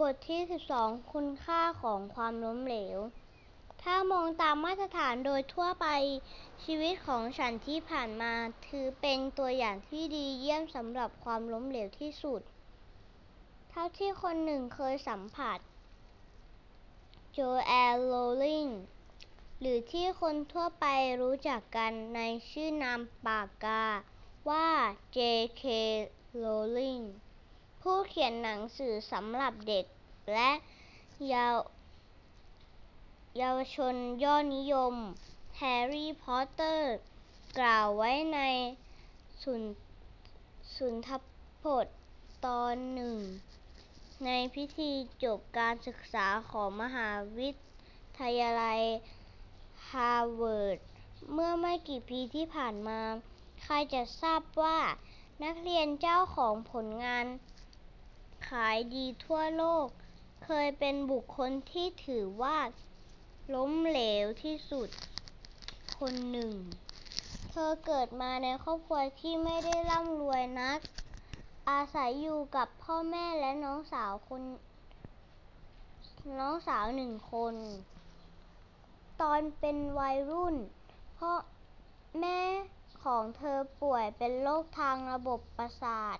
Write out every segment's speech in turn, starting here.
บทที่ 12 คุณค่าของความล้มเหลว ถ้ามองตามมาตรฐานโดยทั่วไป ชีวิตของฉันที่ผ่านมา ถือเป็นตัวอย่างที่ดีเยี่ยมสำหรับความล้มเหลวที่สุด เท่าที่คนหนึ่งเคยสัมผัส โจแอนน์โรลลิง หรือที่คนทั่วไปรู้จักกันในชื่อนามปากกาว่าเจ.เค.โรว์ลิง ผู้เขียนหนังสือสำหรับเด็กและเยาวชนยอดนิยม แฮร์รี่ พอตเตอร์ กล่าวไว้ในสุนทรพจน์ตอนหนึ่ง ในพิธีจบการศึกษาของมหาวิทยาลัยฮาร์วาร์ด เมื่อไม่กี่ปีที่ผ่านมา ใครจะทราบว่านักเรียนเจ้าของผลงาน ขายดีทั่วโลก เคยเป็นบุคคลที่ถือว่า ล้มเหลวที่สุด คนหนึ่ง เธอเกิดมาในครอบครัวที่ไม่ได้ร่ำรวยนัก อาศัยอยู่กับพ่อแม่และน้องสาวคน น้องสาวหนึ่งคน ตอนเป็นวัยรุ่นพ่อแม่ของเธอป่วยเป็นโรคทางระบบประสาท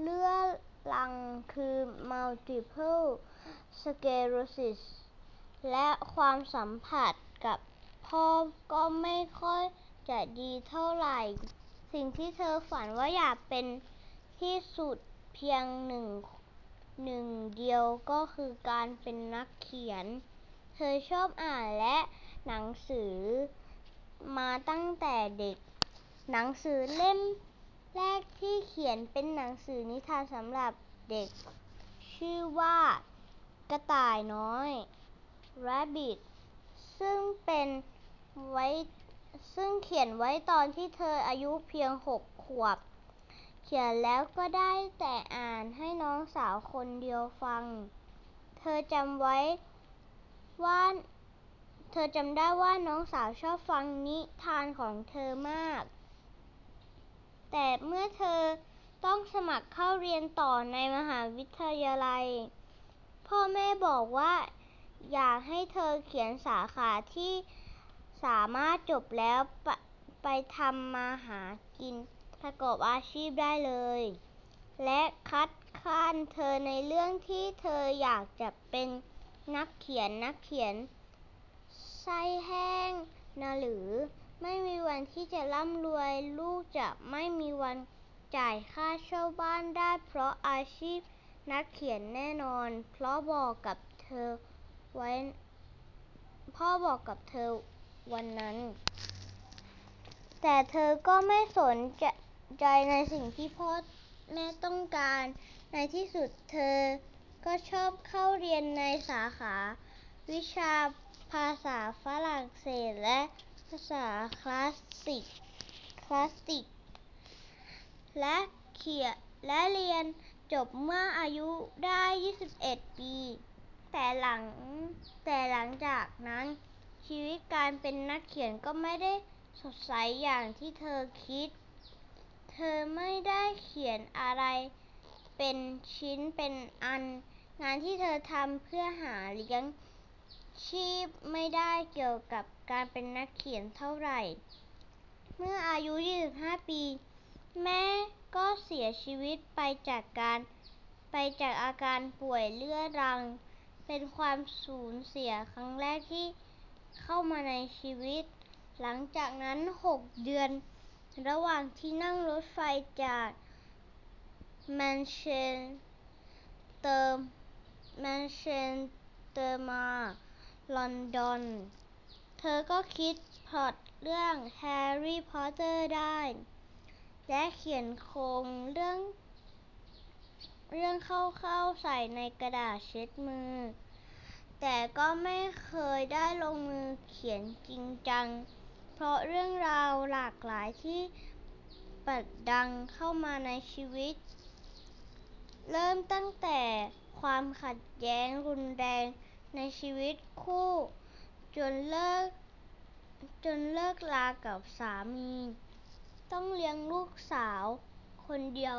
เรื้อ รังคือมัลติเพิลสเคลโรซิสและความสัมพันธ์กับพ่อก็ไม่ค่อยจะดีเท่าไหร่ สิ่งที่เธอฝันว่าอยากเป็นที่สุดเพียงหนึ่งหนึ่งเดียวก็คือการเป็นนักเขียน เธอชอบอ่านและหนังสือมาตั้งแต่เด็ก หนังสือเล่ม แรกที่เขียนเป็นหนังสือนิทานสำหรับเด็ก ชื่อว่า กระต่ายน้อย Rabbit ซึ่งเป็นไวซึ่งเขียนไว้ตอนที่เธออายุเพียงหกขวบ เขียนแล้วก็ได้แต่อ่านให้น้องสาวคนเดียวฟัง เธอจำไว้ว่าเธอจำได้ว่าน้องสาวชอบฟังนิทานของเธอมาก แต่เมื่อเธอต้องสมัครเข้าเรียนต่อในมหาวิทยาลัย พ่อแม่บอกว่า อยากให้เธอเขียนสาขาที่สามารถจบแล้วไปทำมาหากินประกอบอาชีพได้เลย และคัดค้านเธอในเรื่องที่เธออยากจะเป็นนักเขียนนักเขียนไส้แห้งน่ะหรือ ไม่มีวันที่จะร่ำรวย ลูกจะไม่มีวันจ่ายค่าเช่าบ้านได้ เพราะอาชีพนักเขียนแน่นอนพ่อบอกกับเธอวันนั้น แต่เธอก็ไม่สนใจในสิ่งที่พ่อแม่ต้องการ ในที่สุดเธอก็สอบเข้าเรียนในสาขา วิชาภาษาฝรั่งเศสและ ภาษาคลาสสิก คลาสสิก และเขียนและเรียนจบเมื่ออายุได้ 21 ปีแต่หลังจากนั้น ชีวิตการเป็นนักเขียนก็ไม่ได้สดใสอย่างที่เธอคิด เธอไม่ได้เขียนอะไรเป็นชิ้นเป็นอัน งานที่เธอทำเพื่อหาเลี้ยงชีพไม่ได้เกี่ยวกับ การเป็นนักเขียนเท่าไหร่ เมื่ออายุ 25 ปี แม่ก็เสียชีวิตไปจากการไปจากอาการป่วยเรื้อรัง เป็นความสูญเสียครั้งแรกที่เข้ามาในชีวิต หลังจากนั้นหกเดือน ระหว่างที่นั่งรถไฟจากแมนเชสเตอร์แมนเชสเตอร์มาลอนดอน เธอก็คิดพล็อตเรื่องแฮร์รี่พอตเตอร์ได้ และเขียนโครงเรื่องคร่าๆใส่ในกระดาษเช็ดมือ แต่ก็ไม่เคยได้ลงมือเขียนจริงจัง เพราะเรื่องราวหลากหลายที่บัดดลเข้ามาในชีวิต เริ่มตั้งแต่ความขัดแย้งรุนแรงในชีวิตคู่ จนเลิกรากับสามี ต้องเลี้ยงลูกสาว คนเดียว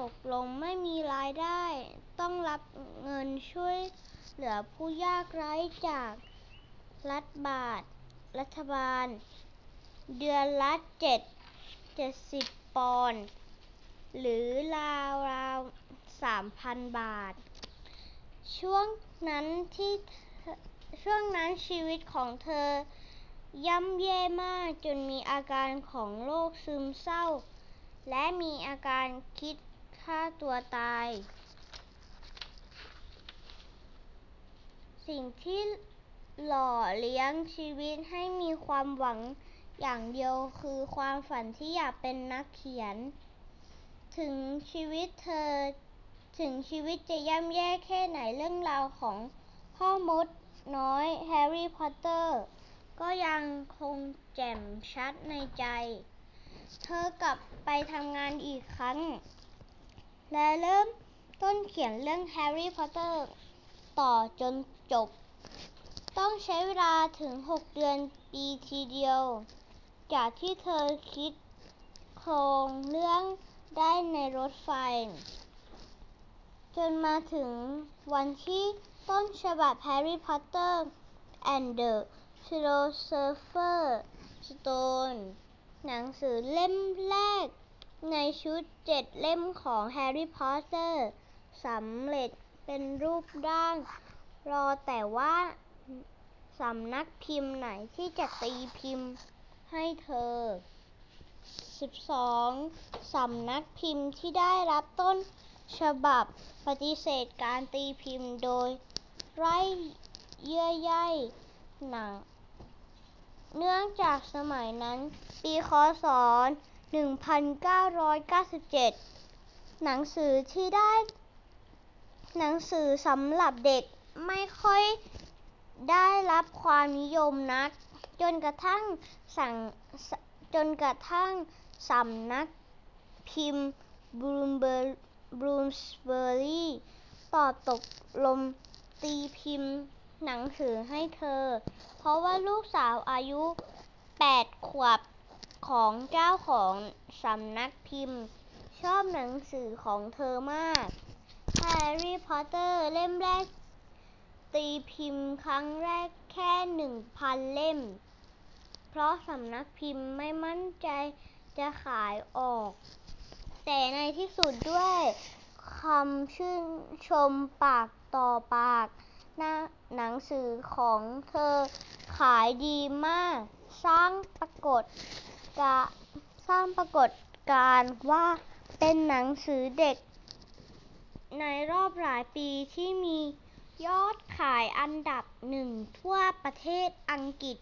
ตกลงไม่มีรายได้ ต้องรับเงินช่วยเหลือผู้ยากไร้จากรัฐบาลรัฐบาล เดือนละเจ็ดเจ็ดสิบปอนด์หรือราวราวสามพันบาท ช่วงนั้นที่ ช่วงนั้นชีวิตของเธอย่ำแย่มากจนมีอาการของโรคซึมเศร้า และมีอาการคิดฆ่าตัวตาย สิ่งที่หล่อเลี้ยงชีวิตให้มีความหวังอย่างเดียวคือความฝันที่อยากเป็นนักเขียน ถึงชีวิตเธอ ถึงชีวิตจะย่ำแย่แค่ไหนเรื่องราวของพ่อมด น้อยแฮร์รี่พอตเตอร์ ก็ยังคงแจ่มชัดในใจ เธอกลับไปทำงานอีกครั้ง และเริ่มต้นเขียนเรื่องแฮร์รี่พอตเตอร์ต่อจนจบ ต้องใช้เวลาถึงหกเดือนปีทีเดียว จากที่เธอคิดโครงเรื่องได้ในรถไฟ จนมาถึงวันที่ ต้นฉบับแฮร์รี่พอตเตอร์ and the Philosopher's Stone หนังสือเล่มแรก ในชุดเจ็ดเล่มของแฮร์รี่พอตเตอร์สำเร็จเป็นรูปร่าง รอแต่ว่าสำนักพิมพ์ไหนที่จะตีพิมพ์ให้เธอสิบสองสำนักพิมพ์ที่ได้รับต้นฉบับปฏิเสธการตีพิมพ์โดย ไร้เยื่อใยหนัง เนื่องจากสมัยนั้น ปีค.ศ.1997 หนังสือที่ได้ หนังสือสำหรับเด็กไม่ค่อยได้รับความนิยมนัก จนกระทั่งสั่งจนกระทั่งสำนักพิมพ์บลูมสเบอรี่ตอบตกลง ตีพิมพ์หนังสือให้เธอ เพราะว่าลูกสาวอายุแปดขวบของเจ้าของสำนักพิมพ์ ชอบหนังสือของเธอมากแฮร์รี่พอตเตอร์เล่มแรก ตีพิมพ์ครั้งแรกแค่หนึ่งพันเล่ม เพราะสำนักพิมพ์ไม่มั่นใจจะขายออก แต่ในที่สุดด้วยคำชื่นชมปาก ต่อปาก หนังสือของเธอขายดีมาก สร้างปรากฏการณ์ว่าเป็นหนังสือเด็ก ในรอบหลายปีที่มียอดขายอันดับหนึ่งทั่วประเทศอังกฤษ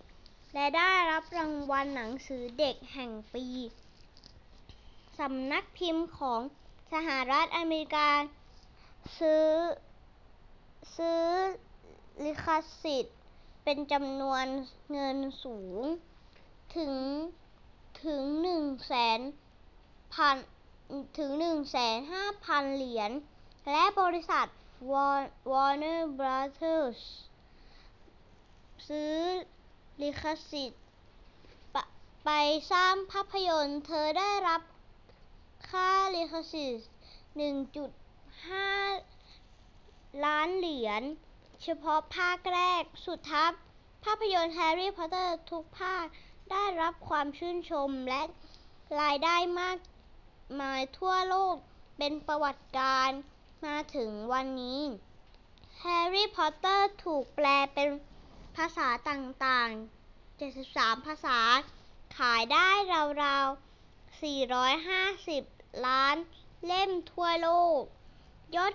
และได้รับรางวัลหนังสือเด็กแห่งปี สำนักพิมพ์ของสหรัฐอเมริกาซื้อ ซื้อลิขสิทธิ์เป็นจำนวนเงินสูง ถึงถึงหนึ่งแสนพันถึงหนึ่งแสนห้าพันเหรียญ และบริษัทวอร์เนอร์บราเธอร์ซื้อลิขสิทธิ์ไปสร้างภาพยนตร์เธอได้รับค่าลิขสิทธิ์หนึ่งจุดห้า ล้านเหรียญ เฉพาะภาคแรก สุดท้ายภาพยนตร์แฮร์รี่พอตเตอร์ทุกภาคได้รับความชื่นชมและรายได้มากมายทั่วโลกเป็นประวัติการมาถึงวันนี้ แฮร์รี่พอตเตอร์ถูกแปลเป็นภาษาต่างๆ 73 ภาษา ขายได้ราวๆ 450 ล้านเล่มทั่วโลก ยอด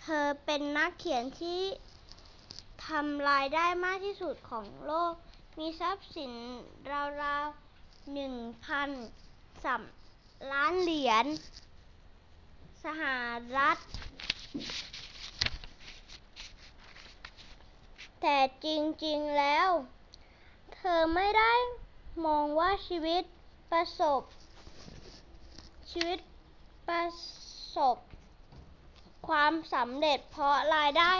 เธอเป็นนักเขียนที่ทำรายได้มากที่สุดของโลก มีทรัพย์สินราวๆหนึ่งพันสมล้านเหรียญสหรัฐ แต่จริงๆแล้ว เธอไม่ได้มองว่าชีวิตประสบ ชีวิตประสบ ความสำเร็จเพราะรายได้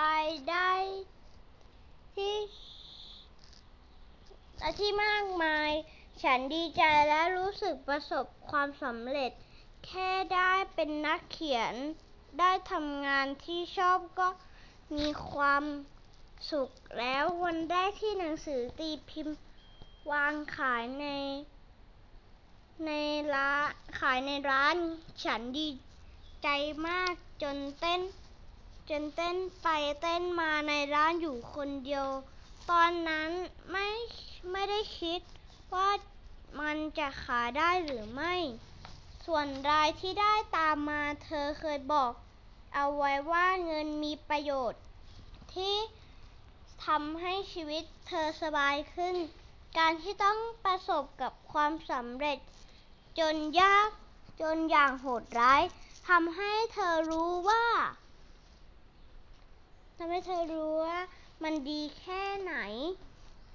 รายได้ที่มากมาย ฉันดีใจและรู้สึกประสบความสำเร็จ แค่ได้เป็นนักเขียน ได้ทำงานที่ชอบก็มีความสุขแล้ววันแรกที่หนังสือตีพิมพ์วางขายใน ในร้านขายในร้าน ฉันดีใจมากจนเต้น จนเต้นไปเต้นมาในร้านอยู่คนเดียว ตอนนั้นไม่ไม่ได้คิดว่ามันจะขายได้หรือไม่ ส่วนรายที่ได้ตามมาเธอเคยบอก เอาไว้ว่าเงินมีประโยชน์ ที่ทำให้ชีวิตเธอสบายขึ้น การที่ต้องประสบกับความสำเร็จ จนยากจนอย่างโหดร้ายทำให้เธอรู้ว่าทำให้เธอรู้ว่ามันดีแค่ไหน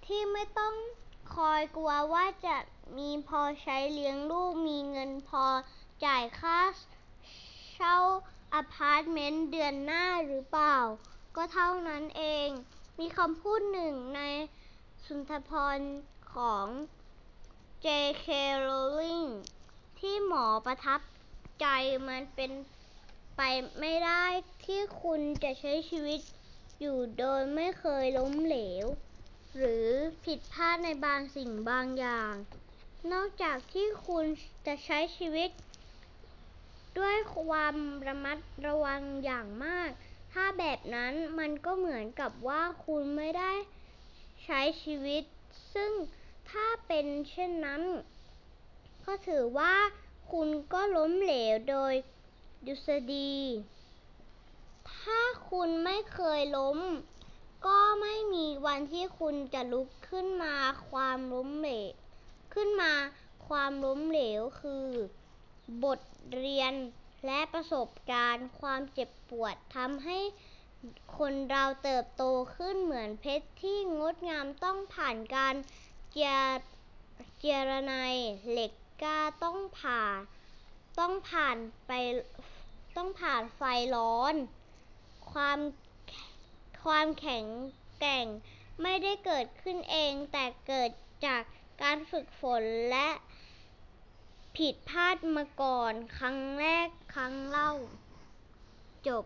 ที่ไม่ต้องคอยกลัวว่าจะมีพอใช้เลี้ยงลูกมีเงินพอจ่ายค่าเช่าอพาร์ตเมนต์เดือนหน้าหรือเปล่า ก็เท่านั้นเอง มีคำพูดหนึ่งในสุนทรพจน์ของ เจ.เค.โรว์ลิงที่หมอประทับใจมันเป็นไปไม่ได้ที่คุณจะใช้ชีวิตอยู่โดยไม่เคยล้มเหลว หรือผิดพลาดในบางสิ่งบางอย่าง นอกจากที่คุณจะใช้ชีวิต ด้วยความระมัดระวังอย่างมาก ถ้าแบบนั้นมันก็เหมือนกับว่าคุณไม่ได้ใช้ชีวิต ซึ่ง ถ้าเป็นเช่นนั้น ก็ถือว่าคุณก็ล้มเหลวโดยดุษฎี ถ้าคุณไม่เคยล้ม ก็ไม่มีวันที่คุณจะลุกขึ้นมาความล้มเหลวคือ บทเรียนและประสบการณ์ความเจ็บปวดทำให้คนเราเติบโตขึ้นเหมือนเพชรที่งดงามต้องผ่านการ เจียรไนเหล็กกล้าต้องผ่านไปต้องผ่านไฟร้อน ความความแข็งแกร่งไม่ได้เกิดขึ้นเองแต่เกิดจากการฝึกฝนและผิดพลาดมาก่อนครั้งแล้วครั้งเล่า จบ